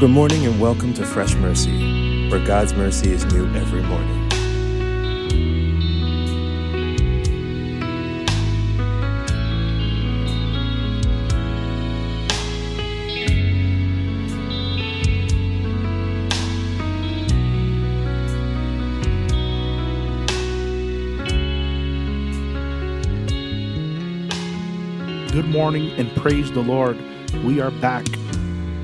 Good morning and welcome to Fresh Mercy, where God's mercy is new every morning. Good morning and praise the Lord. We are back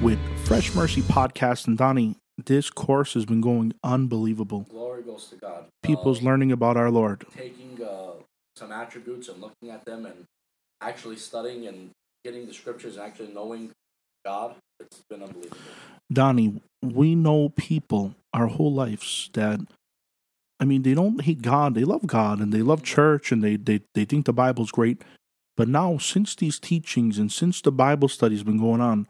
with Fresh Mercy Podcast. And Donnie, this course has been going unbelievable. Glory goes to God. People's Uh, learning about our Lord. taking uh, some attributes and looking at them and actually studying and getting the scriptures and actually knowing God. It's been unbelievable. Donnie, we know people our whole lives that, I mean, they don't hate God. They love God and they love church and they, they, they think the Bible's great. But now, since these teachings and since the Bible study's been going on,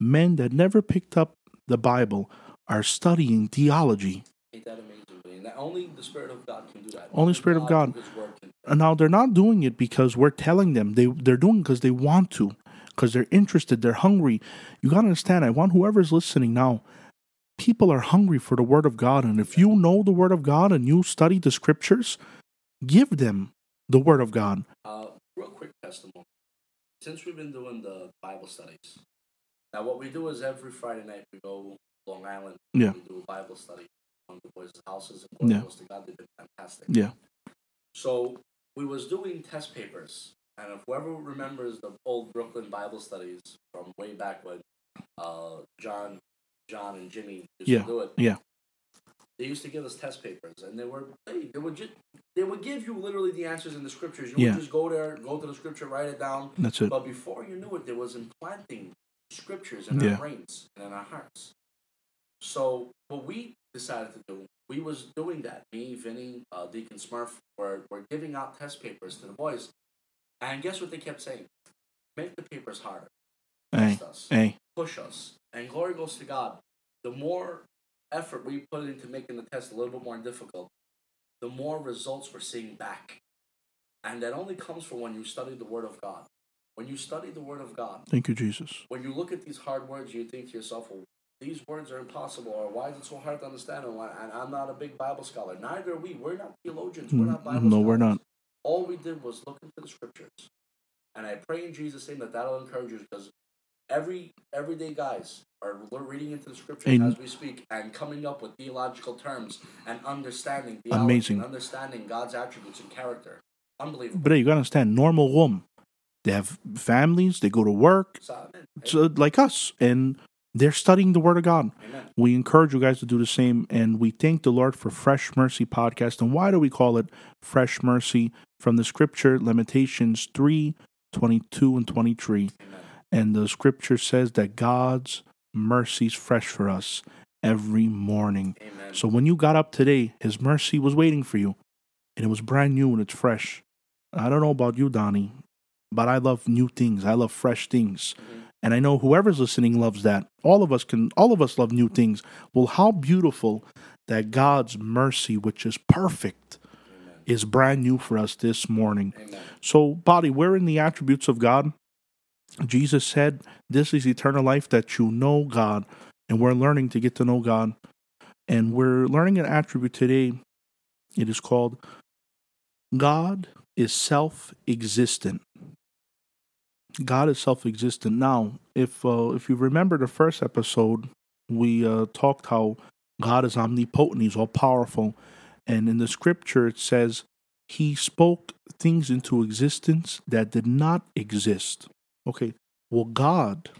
men that never picked up the Bible are studying theology. Ain't that amazing? That only the Spirit of God can do that. Only Spirit of God. through His word can- And now they're not doing it because we're telling them. They they're doing because they want to, because they're interested, they're hungry. You gotta understand. I want whoever's listening now. People are hungry for the Word of God, and if you know the Word of God and you study the Scriptures, give them the Word of God. Uh, real quick testimony. Since we've been doing the Bible studies, now what we do is every Friday night we go Long Island. Yeah. We do a Bible study on the boys' houses and glory Yeah. to God. They've been fantastic. Yeah. So we was doing test papers, and if whoever remembers the old Brooklyn Bible studies from way back when uh, John, John and Jimmy used Yeah, to do it, yeah. they used to give us test papers, and they were hey, they would just they would give you literally the answers in the scriptures. You Yeah. would just go there, go to the scripture, write it down. That's it. But before you knew it, there was implanting scriptures in Yeah. our brains and in our hearts. So what we decided to do, we was doing that. Me, Vinny, uh, Deacon Smurf were, were giving out test papers to the boys. And guess what they kept saying? Make the papers harder. Test us. hey, Push us. And glory goes to God. The more effort we put into making the test a little bit more difficult, the more results we're seeing back. And that only comes from when you study the Word of God. When you study the Word of God, thank you, Jesus. when you look at these hard words, you think to yourself, well, these words are impossible, or why is it so hard to understand? And, why, and I'm not a big Bible scholar. Neither are we. We're not theologians. We're not Bible No, we're not. All we did was look into the scriptures. And I pray in Jesus' name that that'll encourage you because every everyday guys are reading into the scriptures And- as we speak and coming up with theological terms and understanding Amazing. and understanding God's attributes and character. Unbelievable. But you gotta understand. Normal woman, they have families. They go to work, So, like us, and they're studying the Word of God. Amen. We encourage you guys to do the same, and we thank the Lord for Fresh Mercy podcast. And why do we call it Fresh Mercy? From the scripture, Lamentations 3 22 and 23. Amen. And the scripture says that God's mercy's fresh for us every morning. Amen. So when you got up today, His mercy was waiting for you, and it was brand new and it's fresh. I don't know about you, Donnie, but I love new things. I love fresh things. Mhm. And I know whoever's listening loves that. All of us can all of us love new things. Well, how beautiful that God's mercy, which is perfect, Amen. is brand new for us this morning. Amen. So, body, we're in the attributes of God. Jesus said, This is eternal life that you know God. And we're learning to get to know God. And we're learning an attribute today. It is called God is self existent. God is self existent. Now, if uh, if you remember the first episode, we uh, talked how God is omnipotent, He's all powerful. And in the scripture, it says, He spoke things into existence that did not exist. Okay, well, God,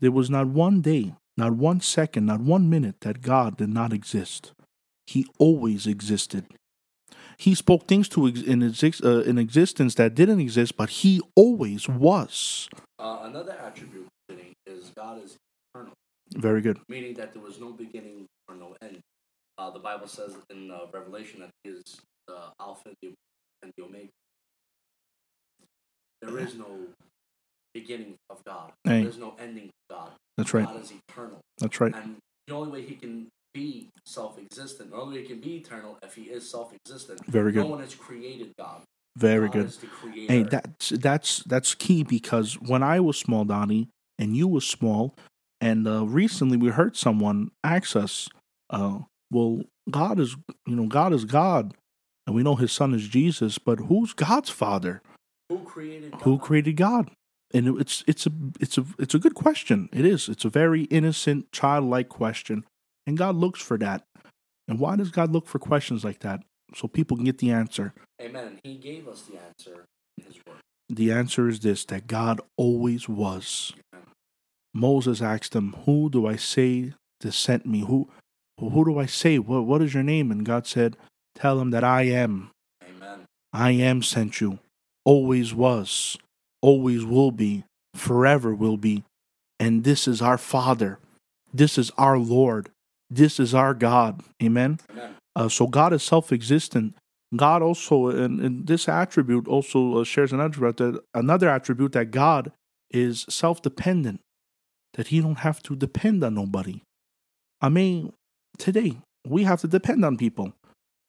there was not one day, not one second, not one minute that God did not exist. He always existed. He spoke things to ex- in, exist, uh, in existence that didn't exist, but He always was. Uh, another attribute is God is eternal. Very good. meaning that there was no beginning or no end. Uh, the Bible says in uh, Revelation that He is the Alpha and the Omega. There is no beginning of God. Hey. There's no ending of God. That's right. God is eternal, That's right. and the only way He can be self-existent, only He can be eternal, if He is self-existent. Very good. No one has created God. Very God good. Hey, that's that's that's key because when I was small, Donnie, and you was small, And uh, recently, we heard someone ask us, uh, "Well, God is, you know, God is God, and we know His Son is Jesus, but who's God's Father? Who created God? Who created God?" And it's it's a it's a it's a good question. It is. It's a very innocent, childlike question, and God looks for that. And why does God look for questions like that? So people can get the answer. Amen. He gave us the answer in his word. The answer is this: that God always was. Amen. Moses asked him, "Who do I say that sent me? Who, who do I say? What, what is your name?" And God said, "Tell him that I am. Amen. I am sent you. Always was, always will be, forever will be. And this is our Father. This is our Lord. This is our God. Amen." Amen. Uh, so God is self-existent. God also, and, and this attribute also uh, shares an attribute that another attribute that God is self-dependent, that He don't have to depend on nobody. I mean, today we have to depend on people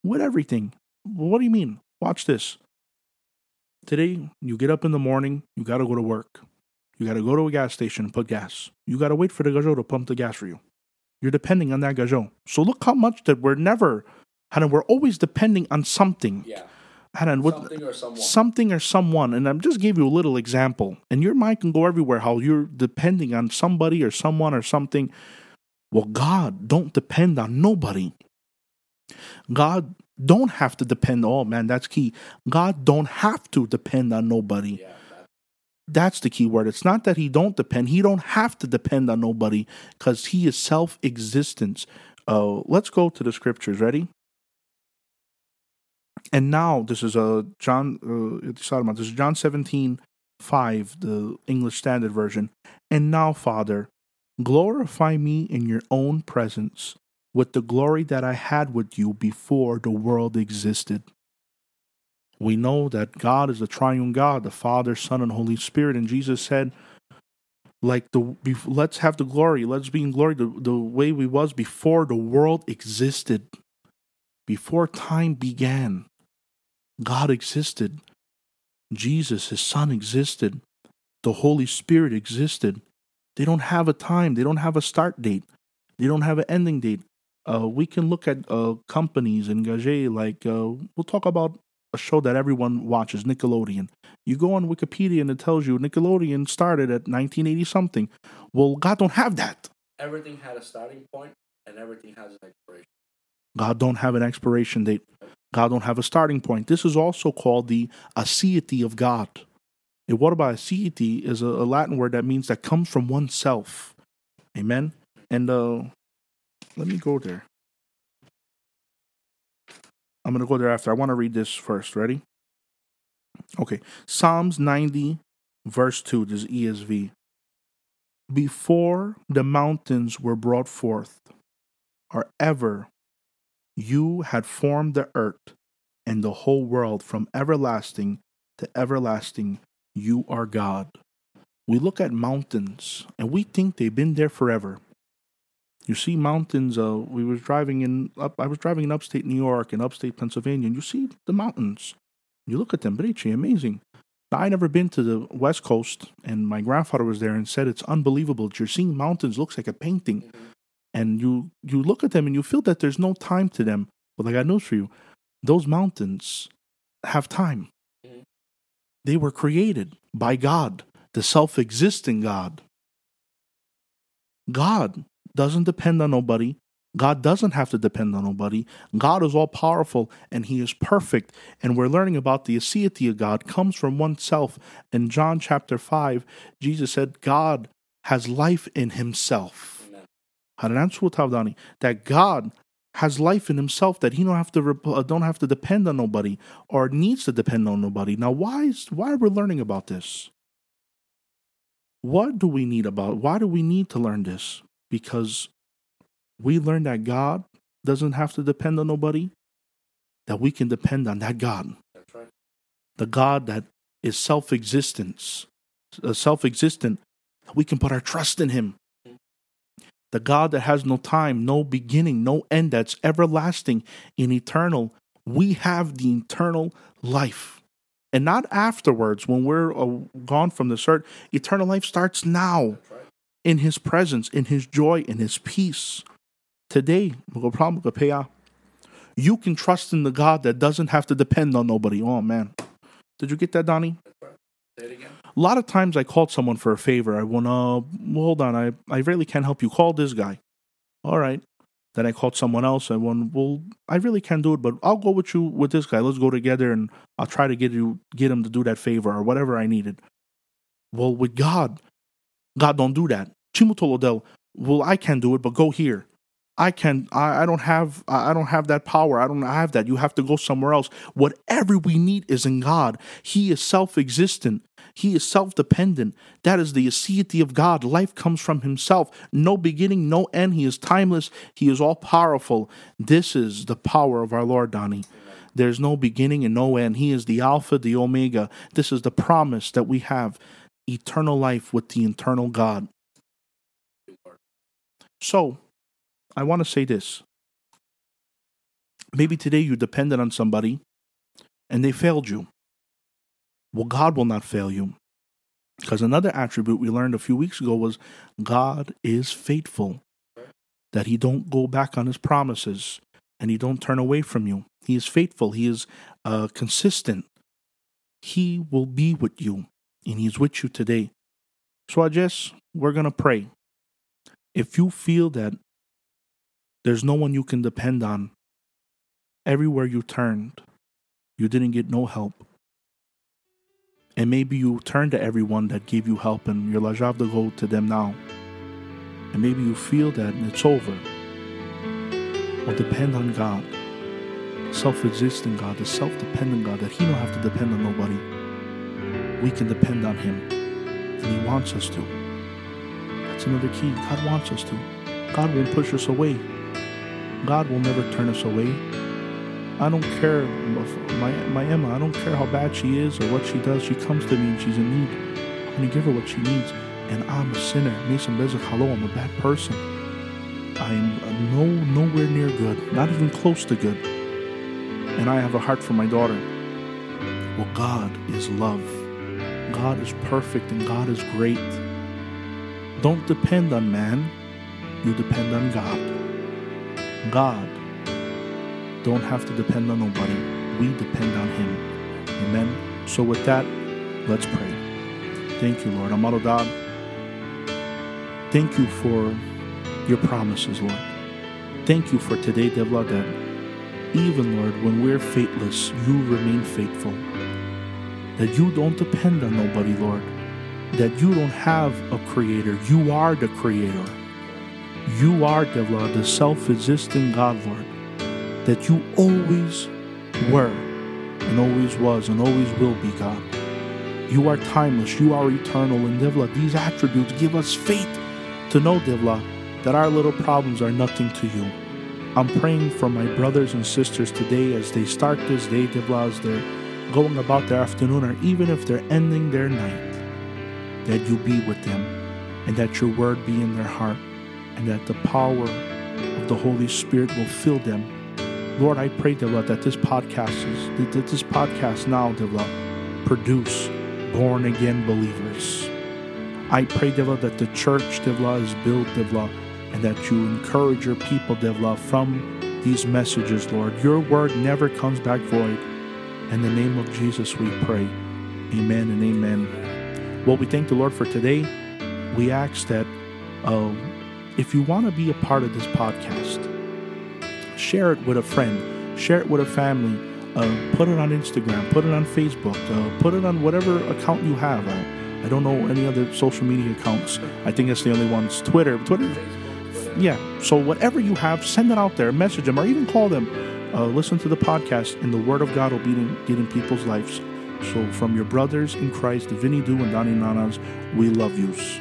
with everything. What do you mean? Watch this. Today, you get up in the morning, you got to go to work. You got to go to a gas station and put gas. You got to wait for the gajot to pump the gas for you. You're depending on that gajot. So look how much that we're never, and we're always depending on something. Yeah. And what, Something or someone. something or someone. And I'm just gave you a little example. And your mind can go everywhere how you're depending on somebody or someone or something. Well, God don't depend on nobody. God don't have to depend. On oh man, that's key. God don't have to depend on nobody. yeah. That, That's the key word. It's not that he don't depend. He don't have to depend on nobody because he is self-existence. Uh, let's go to the scriptures. Ready? And now this is a uh, John. Uh, this is John 17, 5, the English Standard Version. And now, Father, glorify me in your own presence with the glory that I had with you before the world existed. We know that God is the triune God, the Father, Son, and Holy Spirit. And Jesus said, like the let's have the glory, let's be in glory the, the way we was before the world existed, before time began. God existed. Jesus, his son, existed. The Holy Spirit existed. They don't have a time, they don't have a start date, they don't have an ending date. Uh, we can look at uh, companies and Gage, like uh, we'll talk about a show that everyone watches, Nickelodeon. You go on Wikipedia and it tells you Nickelodeon started at 1980 something. Well, God don't have that. everything had a starting point and everything has an expiration. God don't have an expiration date. God don't have a starting point. This is also called the aseity of God. And what about aseity is a, a Latin word that means that comes from oneself. Amen. And uh, let me go there. I'm gonna go there after. I want to read this first. Ready? Okay. Psalms 90, verse 2. This is ESV. Before the mountains were brought forth, or ever you had formed the earth and the whole world from everlasting to everlasting. You are God. We look at mountains and we think they've been there forever. You see mountains. Uh, we were driving in up. I was driving in upstate New York and upstate Pennsylvania, and you see the mountains. You look at them, Brecci, amazing. Now, I never been to the West Coast, and my grandfather was there and said it's unbelievable. You're seeing mountains looks like a painting and you you look at them and you feel that there's no time to them. But I got news for you: those mountains have time. Mhm. They were created by God, the self-existing God. God doesn't depend on nobody. God doesn't have to depend on nobody. God is all powerful and he is perfect. And we're learning about the aseity of God comes from oneself. In John chapter 5, Jesus said, God has life in himself. Amen. That God has life in himself that he don't have to uh, don't have to depend on nobody or needs to depend on nobody. Now why is why are we learning about this? What do we need about why do we need to learn this? Because we learn that God doesn't have to depend on nobody, that we can depend on that God That's right. the God that is self-existence, uh, self-existent. We can put our trust in Him. The God that has no time, no beginning, no end, that's everlasting and eternal. We have the eternal life, and not afterwards when we're uh, gone from this earth. Eternal life starts now. In His presence, in His joy, in His peace. Today, you can trust in the God that doesn't have to depend on nobody. Oh man. Did you get that, Donnie? Say it again. A lot of times I called someone for a favor. I want to, hold on, I, I really can't help you. Call this guy. All right. Then I called someone else. I went, well, I really can't do it, but I'll go with you with this guy. Let's go together and I'll try to get you, get him to do that favor or whatever I needed. Well, with God, God don't do that. Chimutolodel, well, I can't do it, but go here. I can I, I don't have I don't have that power. I don't have that. You have to go somewhere else. Whatever we need is in God. He is self-existent. He is self-dependent. That is the aseity of God. Life comes from himself. No beginning, no end. He is timeless. He is all powerful. This is the power of our Lord Donnie. There's no beginning and no end. He is the Alpha, the Omega. This is the promise that we have eternal life with the eternal God. So, I want to say this. Maybe today you depended on somebody and they failed you. Well, God will not fail you. Because another attribute we learned a few weeks ago was God is faithful. That he don't go back on his promises and he don't turn away from you. He is faithful. He is uh, consistent. He will be with you and he's with you today. So I we're going to pray. If you feel that there's no one you can depend on. Everywhere you turned, you didn't get no help. And maybe you turned to everyone that gave you help and you're lajav to go to them now. And maybe you feel that it's over. Well, depend on God. Self-existing God, the self-dependent God, that He don't have to depend on nobody. We can depend on Him. And He wants us to. That's another key. God wants us to. God won't push us away. God will never turn us away. I don't care, my, my Emma, I don't care how bad she is or what she does. She comes to me and she's in need. I'm going to give her what she needs. And I'm a sinner. Mason Bezak, I'm a bad person. I'm no nowhere near good, not even close to good. And I have a heart for my daughter. Well, God is love. God is perfect and God is great. Don't depend on man, you depend on God. God don't have to depend on nobody. We depend on Him. Amen. So with that, let's pray. Thank you, Lord. Amado God, thank you for your promises, Lord. Thank you for today, Devla, that even, Lord, when we're faithless, you remain faithful. That you don't depend on nobody, Lord. That you don't have a creator. You are the creator. You are, Devla, the self existing God, Lord, that you always were and always was and always will be, God. You are timeless, you are eternal, and Devla, these attributes give us faith to know, Devla, that our little problems are nothing to you. I'm praying for my brothers and sisters today as they start this day, Devla, as they're going about their afternoon, or even if they're ending their night, that you be with them and that your word be in their heart and that the power of the Holy Spirit will fill them. Lord, I pray, dear Lord, that this podcast is that this podcast now, dear Lord, produce born again believers. I pray, dear Lord, that the church, dear Lord, is built, dear Lord, and that you encourage your people, dear Lord, from these messages, Lord. Your word never comes back void. In the name of Jesus, we pray. Amen and amen. Well, we thank the Lord for today. We ask that. Uh, if you want to be a part of this podcast, share it with a friend, share it with a family, uh, put it on Instagram, put it on Facebook, uh, put it on whatever account you have. Uh, I don't know any other social media accounts. I think that's the only ones. Twitter, Twitter. Yeah. So whatever you have, send it out there, message them, or even call them. Uh, listen to the podcast, and the Word of God will be in, get in people's lives. So from your brothers in Christ, Vinny Do and Donnie Nanas, we love yous.